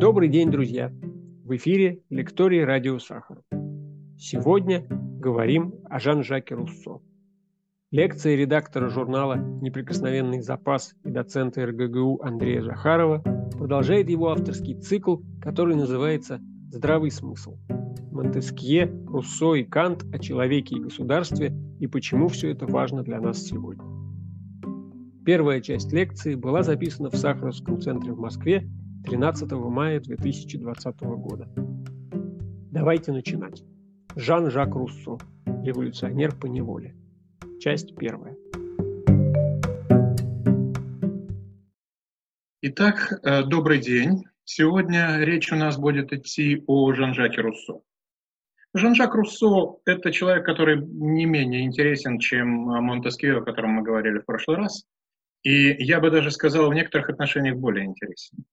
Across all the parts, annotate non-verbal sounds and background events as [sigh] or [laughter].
Добрый день, друзья! В эфире лекторий «Радио Сахар». Сегодня говорим о Жан-Жаке Руссо. Лекция редактора журнала «Неприкосновенный запас» и доцента РГГУ Андрея Захарова продолжает его авторский цикл, который называется «Здравый смысл». Монтескье, Руссо и Кант о человеке и государстве и почему все это важно для нас сегодня. Первая часть лекции была записана в Сахаровском центре в Москве 13 мая 2020 года. Давайте начинать. Жан-Жак Руссо. Революционер по неволе. Часть первая. Итак, э, добрый день. Сегодня речь у нас будет идти о Жан-Жаке Руссо. Жан-Жак Руссо – это человек, который не менее интересен, чем Монтескье, о котором мы говорили в прошлый раз. И я бы даже сказал, в некоторых отношениях более интересен.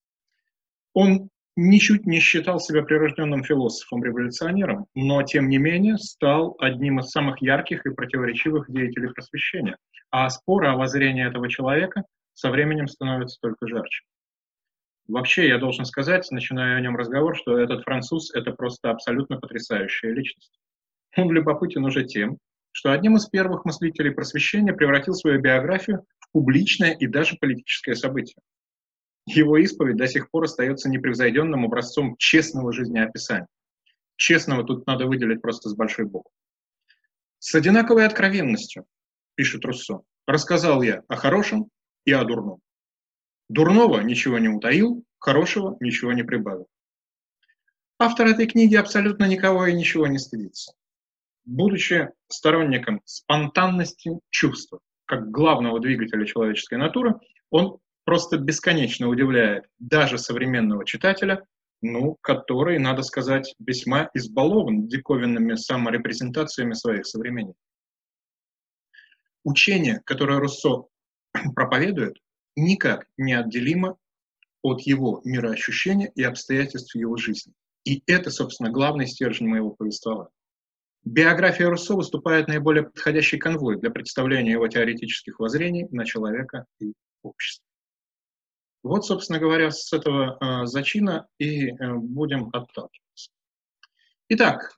Он ничуть не считал себя прирожденным философом-революционером, но, тем не менее, стал одним из самых ярких и противоречивых деятелей просвещения. А споры о воззрении этого человека со временем становятся только жарче. Вообще, я должен сказать, начиная о нем разговор, что этот француз – это просто абсолютно потрясающая личность. Он любопытен уже тем, что одним из первых мыслителей просвещения превратил свою биографию в публичное и даже политическое событие. Его исповедь до сих пор остается непревзойденным образцом честного жизнеописания. Честного тут надо выделить просто с большой буквы. С одинаковой откровенностью, пишет Руссо, рассказал я о хорошем и о дурном. Дурного ничего не утаил, хорошего ничего не прибавил. Автор этой книги абсолютно никого и ничего не стыдится будучи сторонником спонтанности чувства, как главного двигателя человеческой натуры, он просто бесконечно удивляет даже современного читателя, ну, который, надо сказать, весьма избалован диковинными саморепрезентациями своих современников. Учение, которое Руссо [clears throat] проповедует, никак не отделимо от его мироощущения и обстоятельств его жизни. И это, собственно, главный стержень моего повествования. Биография Руссо выступает наиболее подходящей конвой для представления его теоретических воззрений на человека и общество. Вот, собственно говоря, с этого э, зачина и э, будем отталкиваться. Итак,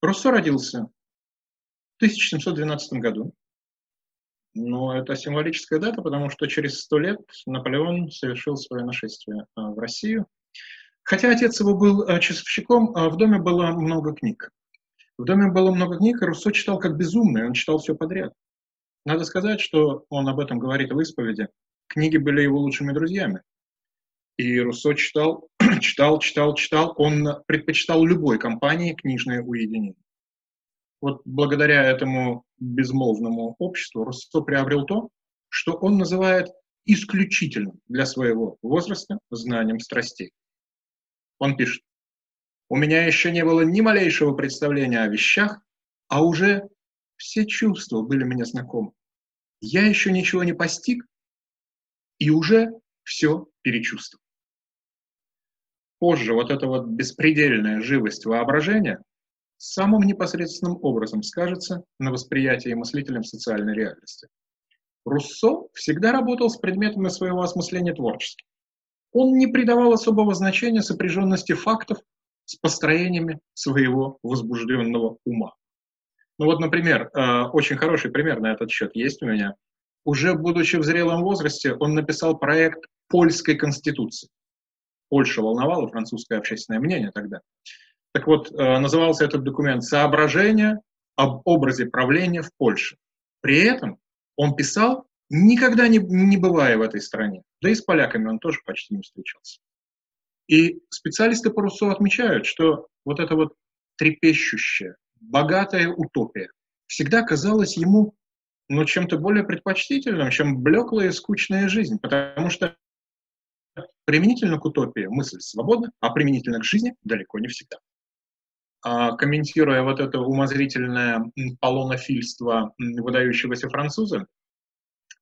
Руссо родился в 1712 году. Но это символическая дата, потому что через сто лет Наполеон совершил свое нашествие э, в Россию. Хотя отец его был э, часовщиком, э, в доме было много книг. В доме было много книг, и Руссо читал как безумный, он читал все подряд. Надо сказать, что он об этом говорит в исповеди. Книги были его лучшими друзьями. И Руссо читал, [clears throat] читал, читал, читал. Он предпочитал любой компании книжное уединение. Вот благодаря этому безмолвному обществу Руссо приобрел то, что он называет исключительным для своего возраста знанием страстей. Он пишет, у меня еще не было ни малейшего представления о вещах, а уже все чувства были мне знакомы. Я еще ничего не постиг, и уже все перечувствовал. Позже вот эта вот беспредельная живость воображения самым непосредственным образом скажется на восприятии мыслителем социальной реальности. Руссо всегда работал с предметами своего осмысления творчески. Он не придавал особого значения сопряженности фактов с построениями своего возбужденного ума. Ну вот, например, э, очень хороший пример на этот счет есть у меня. Уже будучи в зрелом возрасте, он написал проект польской конституции. Польша волновала французское общественное мнение тогда. Так вот, э, назывался этот документ «Соображение об образе правления в Польше». При этом он писал, никогда не, не бывая в этой стране. Да и с поляками он тоже почти не встречался. И специалисты по Руссо отмечают, что вот эта вот трепещущая, богатая утопия всегда казалась ему ну, чем-то более предпочтительным, чем блеклая и скучная жизнь, потому что применительно к утопии мысль свободна, а применительно к жизни далеко не всегда. А, комментируя вот это умозрительное полонофильство выдающегося француза,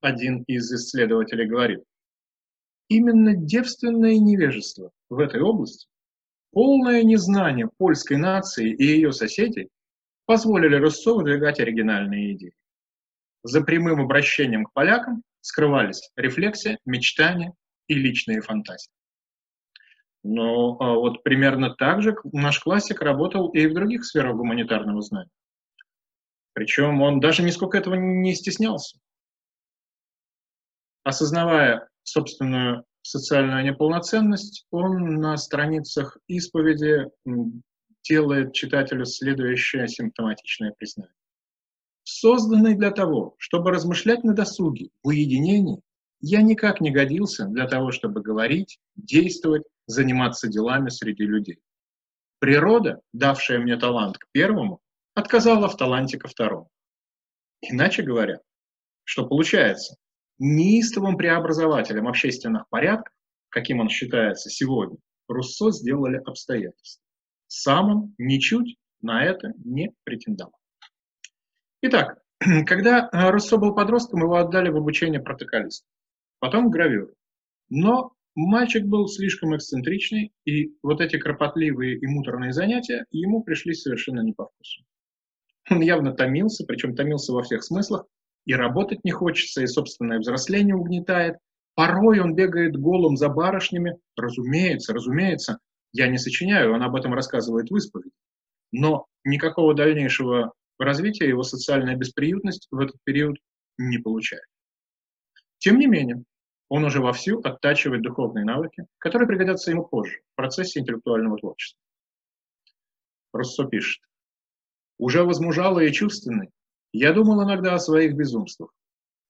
один из исследователей говорит, Именно девственное невежество в этой области, полное незнание польской нации и ее соседей позволили Руссо выдвигать оригинальные идеи. За прямым обращением к полякам скрывались рефлексия, мечтания и личные фантазии. Но а вот примерно так же наш классик работал и в других сферах гуманитарного знания. Причем он даже нисколько этого не стеснялся. Осознавая собственную социальную неполноценность, он на страницах исповеди делает читателю следующее симптоматичное признание. Созданный для того, чтобы размышлять на досуге, в уединении, я никак не годился для того, чтобы говорить, действовать, заниматься делами среди людей. Природа, давшая мне талант к первому, отказала в таланте ко второму. Иначе говоря, что получается, неистовым преобразователем общественных порядков, каким он считается сегодня, Руссо сделали обстоятельства. Сам он ничуть на это не претендовал. Итак, [clears throat] когда э, Руссо был подростком, его отдали в обучение протоколиста, потом гравюру. Но мальчик был слишком эксцентричный, и вот эти кропотливые и муторные занятия ему пришли совершенно не по вкусу. Он явно томился, причем томился во всех смыслах, и работать не хочется, и собственное взросление угнетает. Порой он бегает голым за барышнями. Разумеется, разумеется, я не сочиняю, он об этом рассказывает в исповеди. Но никакого дальнейшего развития его социальная бесприютность в этот период не получает. Тем не менее, он уже вовсю оттачивает духовные навыки, которые пригодятся ему позже, в процессе интеллектуального творчества. Руссо пишет. «Уже возмужалый и чувственный, я думал иногда о своих безумствах,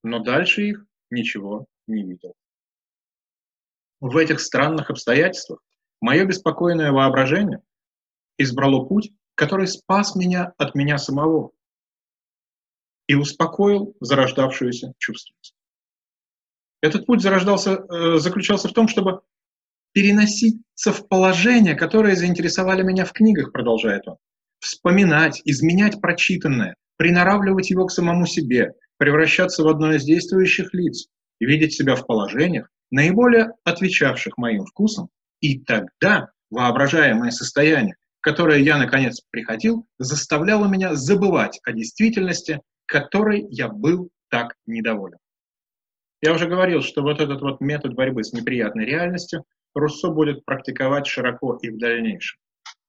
но дальше их ничего не видел. В этих странных обстоятельствах мое беспокойное воображение избрало путь, который спас меня от меня самого и успокоил зарождавшуюся чувственность. Этот путь зарождался, э, заключался в том, чтобы переноситься в положения, которые заинтересовали меня в книгах, продолжает он. Вспоминать, изменять прочитанное, приноравливать его к самому себе, превращаться в одно из действующих лиц видеть себя в положениях, наиболее отвечавших моим вкусам, и тогда воображаемое состояние, которое я наконец приходил, заставляло меня забывать о действительности, которой я был так недоволен. Я уже говорил, что вот этот вот метод борьбы с неприятной реальностью Руссо будет практиковать широко и в дальнейшем.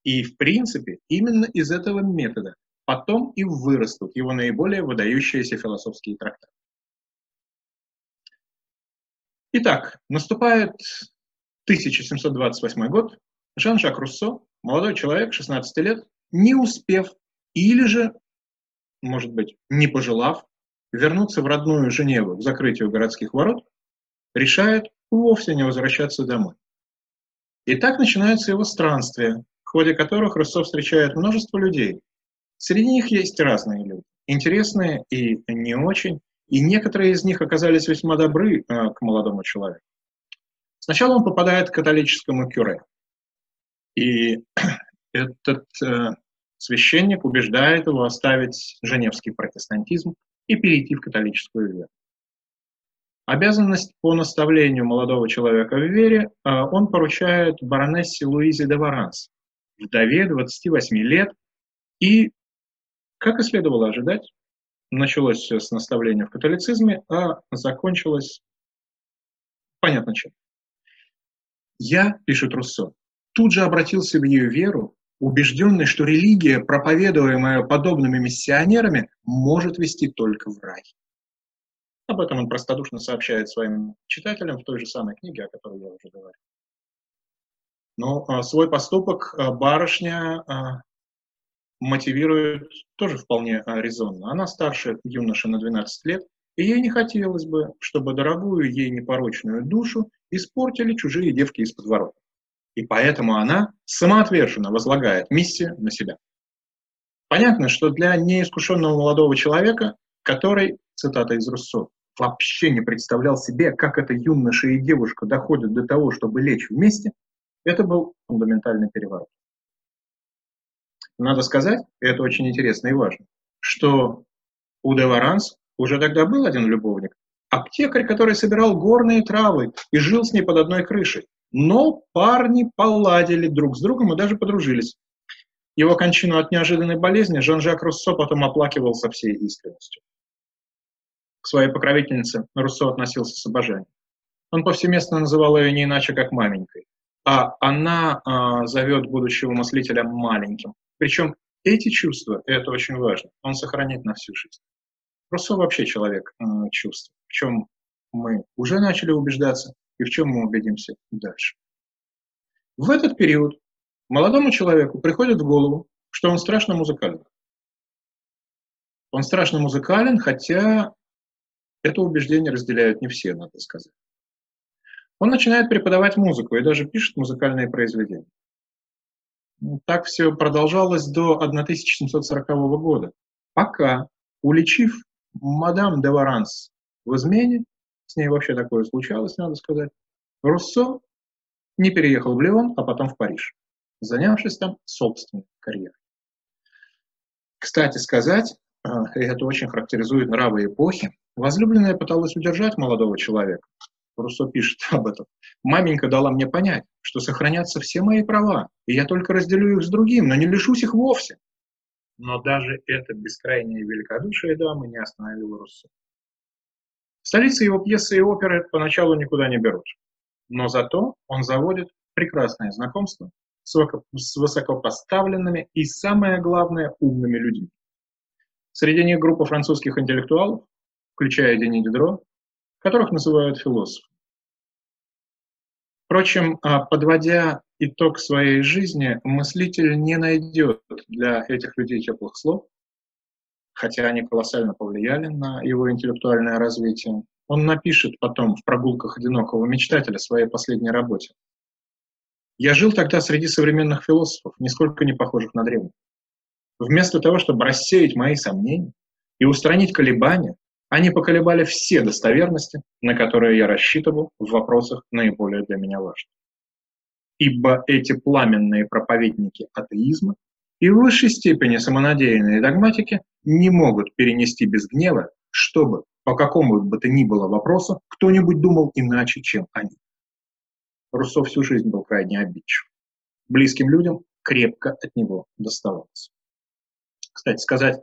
И, в принципе, именно из этого метода потом и вырастут его наиболее выдающиеся философские трактаты. Итак, наступает 1728 год. Жан-Жак Руссо, молодой человек, 16 лет, не успев или же, может быть, не пожелав вернуться в родную Женеву к закрытию городских ворот, решает вовсе не возвращаться домой. И так начинаются его странствия, в ходе которых Руссо встречает множество людей, Среди них есть разные люди, интересные и не очень, и некоторые из них оказались весьма добры э, к молодому человеку. Сначала он попадает к католическому кюре, и [clears throat] этот э, священник убеждает его оставить женевский протестантизм и перейти в католическую веру. Обязанность по наставлению молодого человека в вере э, он поручает баронессе Луизе де Варанс, вдове 28 лет и как и следовало ожидать, началось с наставления в католицизме, а закончилось понятно чем. Я, пишет Руссо, тут же обратился в ее веру, убежденный, что религия, проповедуемая подобными миссионерами, может вести только в рай. Об этом он простодушно сообщает своим читателям в той же самой книге, о которой я уже говорил. Но а, свой поступок а, барышня а, мотивирует тоже вполне резонно. Она старше юноши на 12 лет, и ей не хотелось бы, чтобы дорогую ей непорочную душу испортили чужие девки из подворота. И поэтому она самоотверженно возлагает миссию на себя. Понятно, что для неискушенного молодого человека, который, цитата из Руссо, вообще не представлял себе, как эта юноша и девушка доходят до того, чтобы лечь вместе, это был фундаментальный переворот. Надо сказать, и это очень интересно и важно, что у Деваранс уже тогда был один любовник, аптекарь, который собирал горные травы и жил с ней под одной крышей. Но парни поладили друг с другом и даже подружились. Его кончину от неожиданной болезни Жан-Жак Руссо потом оплакивал со всей искренностью. К своей покровительнице Руссо относился с обожанием. Он повсеместно называл ее не иначе, как маменькой. а она а, зовет будущего мыслителя маленьким. Причем эти чувства, и это очень важно, он сохранит на всю жизнь. Руссо вообще человек э, чувств, в чем мы уже начали убеждаться и в чем мы убедимся дальше. В этот период молодому человеку приходит в голову, что он страшно музыкален. Он страшно музыкален, хотя это убеждение разделяют не все, надо сказать. Он начинает преподавать музыку и даже пишет музыкальные произведения. Ну, так все продолжалось до 1740 года, пока, уличив мадам де Варанс в измене, с ней вообще такое случалось, надо сказать, Руссо не переехал в Лион, а потом в Париж, занявшись там собственной карьерой. Кстати сказать, а, и это очень характеризует нравы эпохи, возлюбленная пыталась удержать молодого человека. Руссо пишет об этом. «Маменька дала мне понять, что сохранятся все мои права, и я только разделю их с другим, но не лишусь их вовсе». Но даже это бескрайнее великодушие дамы не остановило Руссо. В столице его пьесы и оперы поначалу никуда не берут, но зато он заводит прекрасное знакомство с высокопоставленными и, самое главное, умными людьми. Среди них группа французских интеллектуалов, включая Дени Дидро, которых называют философами. Впрочем, а, подводя итог своей жизни, мыслитель не найдет для этих людей теплых слов, хотя они колоссально повлияли на его интеллектуальное развитие. Он напишет потом в «Прогулках одинокого мечтателя» своей последней работе. «Я жил тогда среди современных философов, нисколько не похожих на древних. Вместо того, чтобы рассеять мои сомнения и устранить колебания, они поколебали все достоверности, на которые я рассчитывал в вопросах наиболее для меня важных. Ибо эти пламенные проповедники атеизма и в высшей степени самонадеянные догматики не могут перенести без гнева, чтобы по какому бы то ни было вопросу кто-нибудь думал иначе, чем они. Руссо всю жизнь был крайне обидчив. Близким людям крепко от него доставалось. Кстати сказать,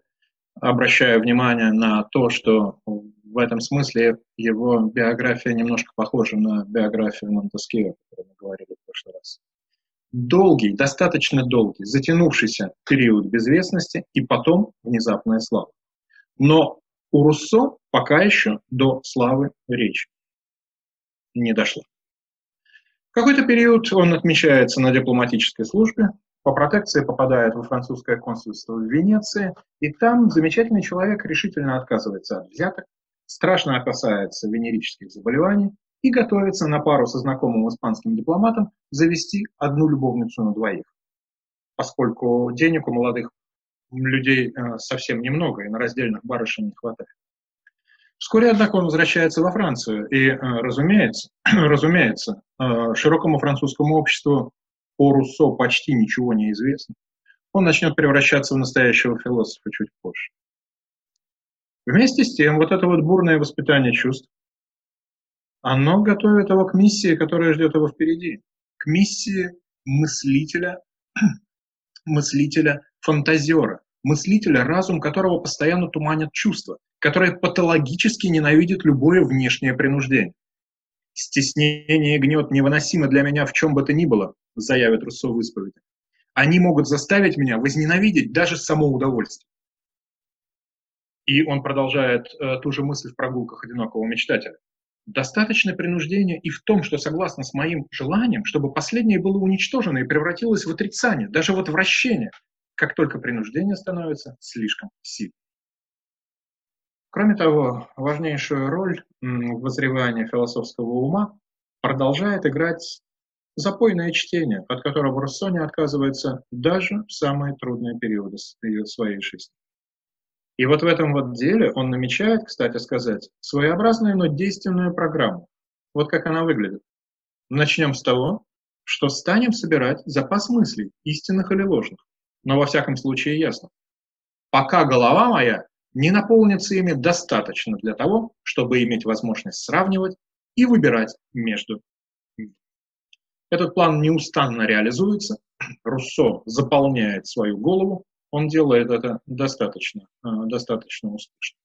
обращаю внимание на то, что в этом смысле его биография немножко похожа на биографию Монтескио, о которой мы говорили в прошлый раз. Долгий, достаточно долгий, затянувшийся период безвестности и потом внезапная слава. Но у Руссо пока еще до славы речи не дошло. В какой-то период он отмечается на дипломатической службе, по протекции попадает во французское консульство в Венеции, и там замечательный человек решительно отказывается от взяток, страшно опасается венерических заболеваний и готовится на пару со знакомым испанским дипломатом завести одну любовницу на двоих, поскольку денег у молодых людей э, совсем немного, и на раздельных барышень не хватает. Вскоре, однако, он возвращается во Францию, и, э, разумеется, [clears throat] разумеется, э, широкому французскому обществу о Руссо почти ничего не известно, он начнет превращаться в настоящего философа чуть позже. Вместе с тем, вот это вот бурное воспитание чувств, оно готовит его к миссии, которая ждет его впереди, к миссии мыслителя, [clears throat] мыслителя фантазера, мыслителя, разум которого постоянно туманят чувства, который патологически ненавидит любое внешнее принуждение. Стеснение и гнет невыносимо для меня в чем бы то ни было, заявит Руссо в исповеди. Они могут заставить меня возненавидеть даже само удовольствие. И он продолжает э, ту же мысль в прогулках одинокого мечтателя. Достаточно принуждения и в том, что согласно с моим желанием, чтобы последнее было уничтожено и превратилось в отрицание, даже в отвращение, как только принуждение становится слишком сильным. Кроме того, важнейшую роль в возревании философского ума продолжает играть запойное чтение, от которого Руссо не отказывается даже в самые трудные периоды своей жизни. И вот в этом вот деле он намечает, кстати сказать, своеобразную, но действенную программу. Вот как она выглядит. Начнем с того, что станем собирать запас мыслей, истинных или ложных. Но во всяком случае ясно. Пока голова моя не наполнится ими достаточно для того, чтобы иметь возможность сравнивать и выбирать между этот план неустанно реализуется, Руссо заполняет свою голову, он делает это достаточно, э, достаточно успешно.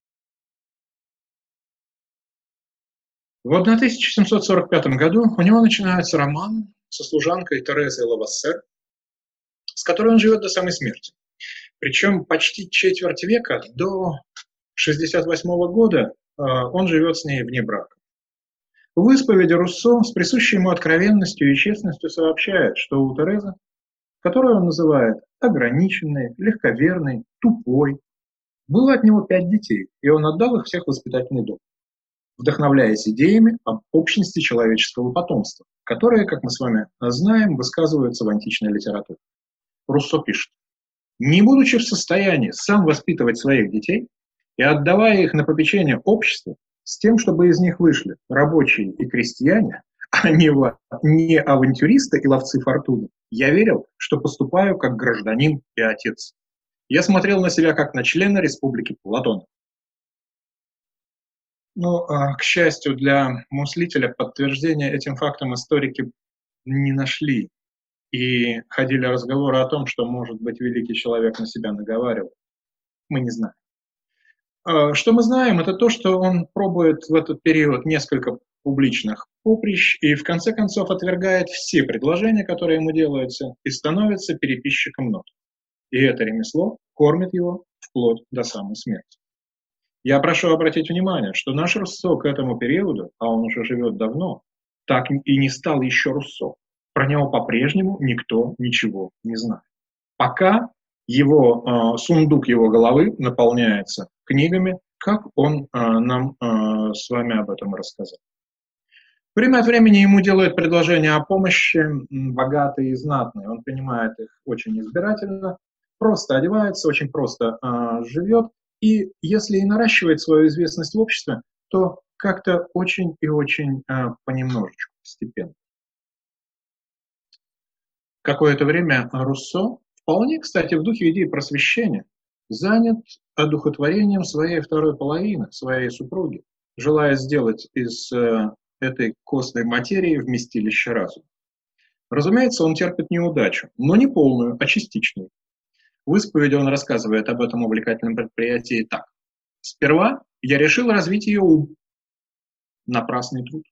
В 1745 году у него начинается роман, со служанкой Терезой Лавассер, с которой он живет до самой смерти. Причем почти четверть века до 68 года э, он живет с ней вне брака. В исповеди Руссо с присущей ему откровенностью и честностью сообщает, что у Терезы, которую он называет ограниченной, легковерной, тупой, было от него пять детей, и он отдал их всех в воспитательный дом, вдохновляясь идеями об общности человеческого потомства, которые, как мы с вами знаем, высказываются в античной литературе. Руссо пишет, «Не будучи в состоянии сам воспитывать своих детей и отдавая их на попечение обществу, с тем, чтобы из них вышли рабочие и крестьяне, а не, не авантюристы и ловцы фортуны, я верил, что поступаю как гражданин и отец. Я смотрел на себя как на члена Республики Платона. Но, ну, а, к счастью для мыслителя, подтверждения этим фактам историки не нашли. И ходили разговоры о том, что, может быть, великий человек на себя наговаривал. Мы не знаем. А, что мы знаем, это то, что он пробует в этот период несколько публичных поприщ и в конце концов отвергает все предложения, которые ему делаются, и становится переписчиком нот. И это ремесло кормит его вплоть до самой смерти. Я прошу обратить внимание, что наш Руссо к этому периоду, а он уже живет давно, так и не стал еще Руссо. Про него по-прежнему никто ничего не знает. Пока его э, сундук его головы наполняется книгами, как он э, нам э, с вами об этом рассказал. Время от времени ему делают предложения о помощи, богатые и знатные. Он принимает их очень избирательно, просто одевается, очень просто э, живет. И если и наращивает свою известность в обществе, то как-то очень и очень э, понемножечку, постепенно. Какое-то время Руссо, вполне, кстати, в духе идеи просвещения, занят одухотворением своей второй половины, своей супруги, желая сделать из э, этой костной материи вместилище разума. Разумеется, он терпит неудачу, но не полную, а частичную. В исповеди он рассказывает об этом увлекательном предприятии так. «Сперва я решил развить ее ум. Напрасный труд.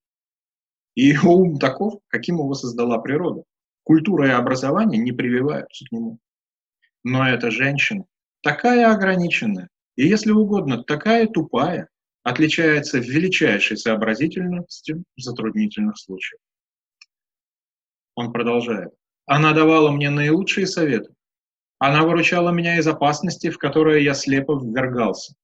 И ее ум таков, каким его создала природа. Культура и образование не прививаются к нему. Но эта женщина такая ограниченная, и, если угодно, такая тупая, отличается величайшей сообразительностью в затруднительных случаях. Он продолжает. Она давала мне наилучшие советы. Она выручала меня из опасности, в которые я слепо ввергался.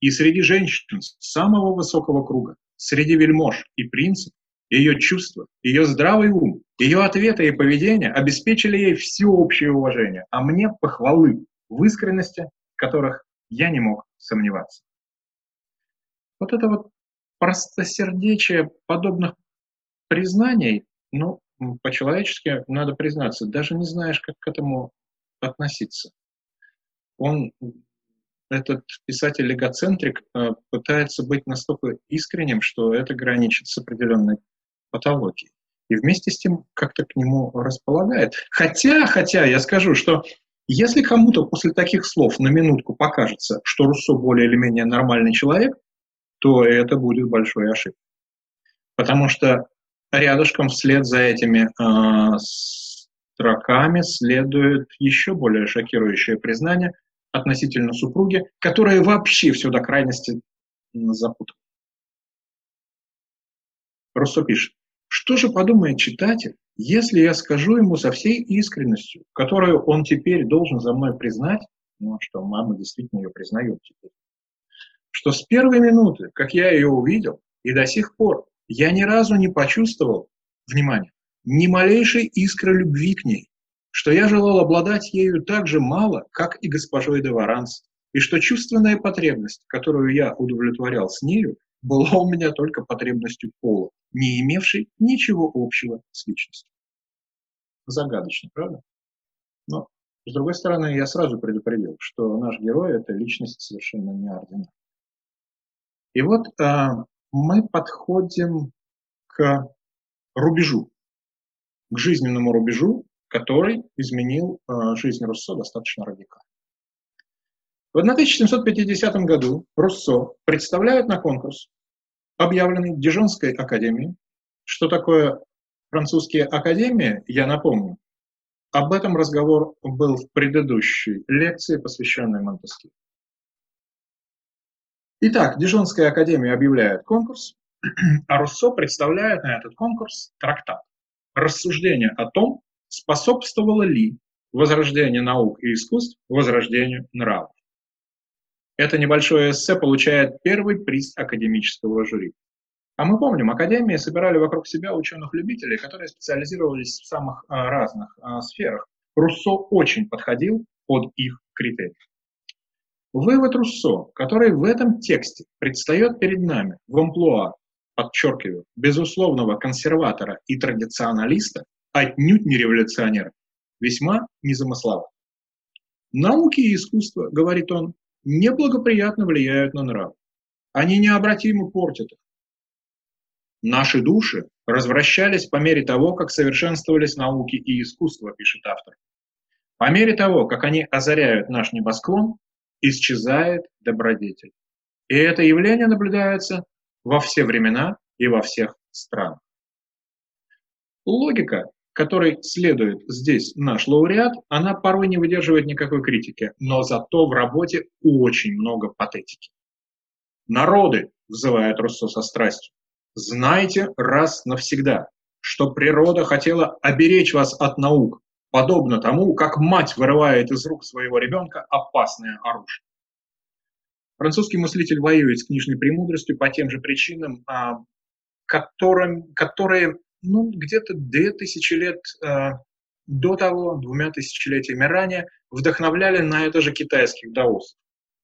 И среди женщин самого высокого круга, среди вельмож и принцев, ее чувства, ее здравый ум, ее ответы и поведение обеспечили ей всеобщее уважение, а мне похвалы в искренности, в которых я не мог сомневаться. Вот это вот простосердечие подобных признаний, ну, по-человечески надо признаться, даже не знаешь, как к этому относиться. Он, этот писатель-эгоцентрик, э, пытается быть настолько искренним, что это граничит с определенной патологией. И вместе с тем как-то к нему располагает. Хотя, хотя, я скажу, что если кому-то после таких слов на минутку покажется, что Руссо более или менее нормальный человек, то это будет большой ошибкой. Потому что рядышком вслед за этими э, строками следует еще более шокирующее признание относительно супруги, которое вообще все до крайности запутано. Руссо пишет, что же подумает читатель, если я скажу ему со всей искренностью, которую он теперь должен за мной признать, ну, что мама действительно ее признает теперь, что с первой минуты, как я ее увидел, и до сих пор я ни разу не почувствовал, внимание, ни малейшей искры любви к ней, что я желал обладать ею так же мало, как и госпожой де Варанс, и что чувственная потребность, которую я удовлетворял с нею, была у меня только потребностью пола, не имевшей ничего общего с личностью. Загадочно, правда? Но, с другой стороны, я сразу предупредил, что наш герой – это личность совершенно неординарная. И вот а, мы подходим к рубежу, к жизненному рубежу, который изменил а, жизнь Руссо достаточно радикально. В 1750 году Руссо представляет на конкурс, объявленный Дижонской академией, что такое французские академии, я напомню, об этом разговор был в предыдущей лекции, посвященной Монтескье. Итак, Дижонская академия объявляет конкурс, [clears throat] а Руссо представляет на этот конкурс трактат. Рассуждение о том, способствовало ли возрождение наук и искусств возрождению нравов. Это небольшое эссе получает первый приз академического жюри. А мы помним, академии собирали вокруг себя ученых-любителей, которые специализировались в самых а, разных а, сферах. Руссо очень подходил под их критерии. Вывод Руссо, который в этом тексте предстает перед нами в амплуа, подчеркиваю, безусловного консерватора и традиционалиста, отнюдь не революционера, весьма незамысловат. Науки и искусство, говорит он, неблагоприятно влияют на нрав. Они необратимо портят их. Наши души развращались по мере того, как совершенствовались науки и искусство, пишет автор. По мере того, как они озаряют наш небосклон, исчезает добродетель. И это явление наблюдается во все времена и во всех странах. Логика, которой следует здесь наш лауреат, она порой не выдерживает никакой критики, но зато в работе очень много патетики. Народы, взывает Руссо со страстью, Знайте раз навсегда, что природа хотела оберечь вас от наук, подобно тому, как мать вырывает из рук своего ребенка опасное оружие. Французский мыслитель воюет с книжной премудростью по тем же причинам, а, которым, которые ну, где-то две тысячи лет а, до того, двумя тысячелетиями ранее, вдохновляли на это же китайских даосов.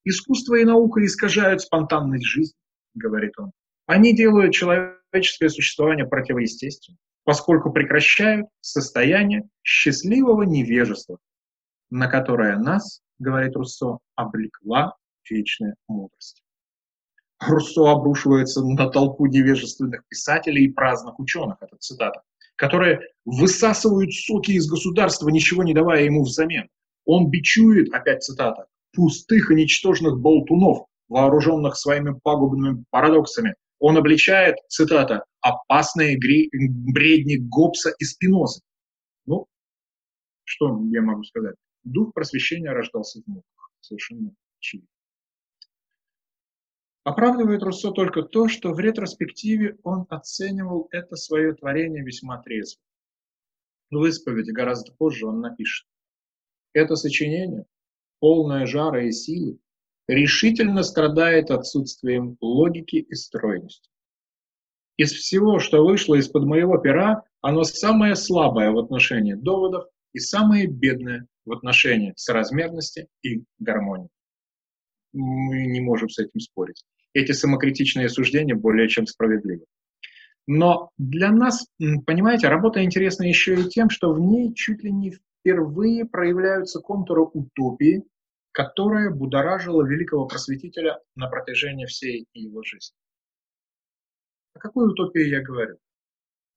Искусство и наука искажают спонтанность жизни, говорит он. Они делают человеческое существование противоестественным, поскольку прекращают состояние счастливого невежества, на которое нас, говорит Руссо, облекла вечная мудрость. Руссо обрушивается на толпу невежественных писателей и праздных ученых, это цитата, которые высасывают соки из государства, ничего не давая ему взамен. Он бичует, опять цитата, пустых и ничтожных болтунов, вооруженных своими пагубными парадоксами, он обличает, цитата, «опасные бредни Гоббса и Спинозы». Ну, что я могу сказать? Дух просвещения рождался в муках. Совершенно очевидно. Оправдывает Руссо только то, что в ретроспективе он оценивал это свое творение весьма трезво. В исповеди гораздо позже он напишет. Это сочинение, полное жара и силы, решительно страдает отсутствием логики и стройности. Из всего, что вышло из-под моего пера, оно самое слабое в отношении доводов и самое бедное в отношении соразмерности и гармонии. Мы не можем с этим спорить. Эти самокритичные суждения более чем справедливы. Но для нас, понимаете, работа интересна еще и тем, что в ней чуть ли не впервые проявляются контуры утопии, которая будоражила великого просветителя на протяжении всей его жизни. О какой утопии я говорю?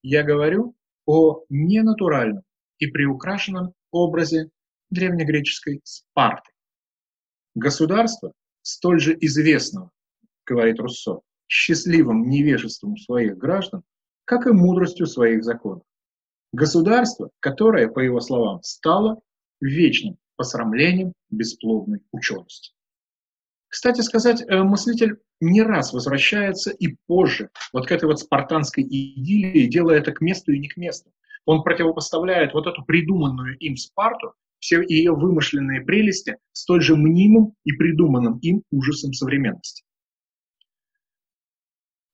Я говорю о ненатуральном и приукрашенном образе древнегреческой Спарты. Государство, столь же известного, говорит Руссо, счастливым невежеством своих граждан, как и мудростью своих законов. Государство, которое, по его словам, стало вечным посрамлением бесплодной учености. Кстати сказать, э, мыслитель не раз возвращается и позже вот к этой вот спартанской идиллии, делая это к месту и не к месту. Он противопоставляет вот эту придуманную им Спарту, все ее вымышленные прелести, столь же мнимым и придуманным им ужасом современности.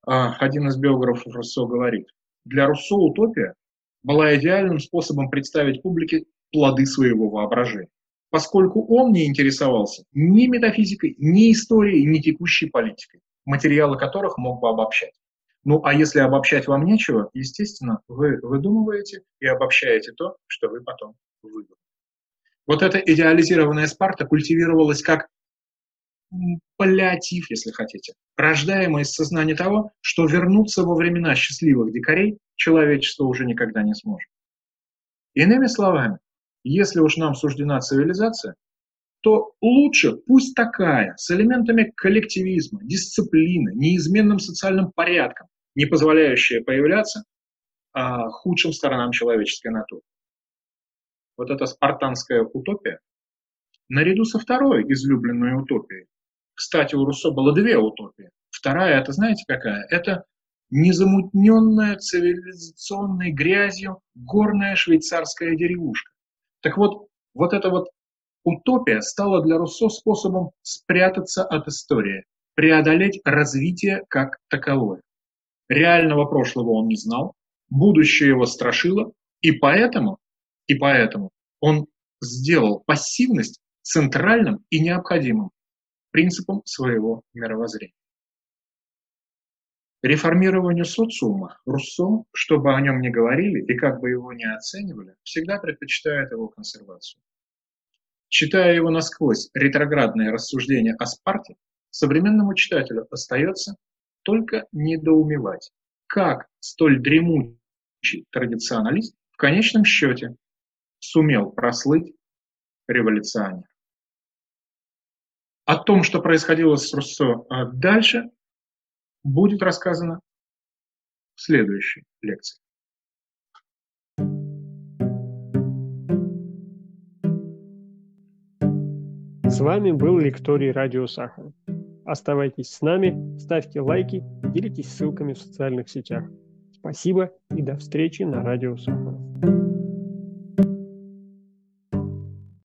А, один из биографов Руссо говорит, для Руссо утопия была идеальным способом представить публике плоды своего воображения поскольку он не интересовался ни метафизикой, ни историей, ни текущей политикой, материалы которых мог бы обобщать. Ну, а если обобщать вам нечего, естественно, вы выдумываете и обобщаете то, что вы потом выдумали. Вот эта идеализированная Спарта культивировалась как паллиатив, если хотите, рождаемый из сознания того, что вернуться во времена счастливых дикарей человечество уже никогда не сможет. Иными словами, если уж нам суждена цивилизация, то лучше пусть такая, с элементами коллективизма, дисциплины, неизменным социальным порядком, не позволяющая появляться, а, худшим сторонам человеческой натуры. Вот эта спартанская утопия, наряду со второй излюбленной утопией. Кстати, у Руссо было две утопии. Вторая, это знаете какая? Это незамутненная цивилизационной грязью горная швейцарская деревушка. Так вот, вот эта вот утопия стала для Руссо способом спрятаться от истории, преодолеть развитие как таковое. Реального прошлого он не знал, будущее его страшило, и поэтому, и поэтому он сделал пассивность центральным и необходимым принципом своего мировоззрения. Реформированию социума Руссо, чтобы о нем не говорили и как бы его не оценивали, всегда предпочитает его консервацию. Читая его насквозь ретроградные рассуждения о Спарте, современному читателю остается только недоумевать, как столь дремучий традиционалист в конечном счете сумел прослыть революционер. О том, что происходило с Руссо а дальше, будет рассказано в следующей лекции. С вами был лекторий Радио Сахар. Оставайтесь с нами, ставьте лайки, делитесь ссылками в социальных сетях. Спасибо и до встречи на Радио Сахар.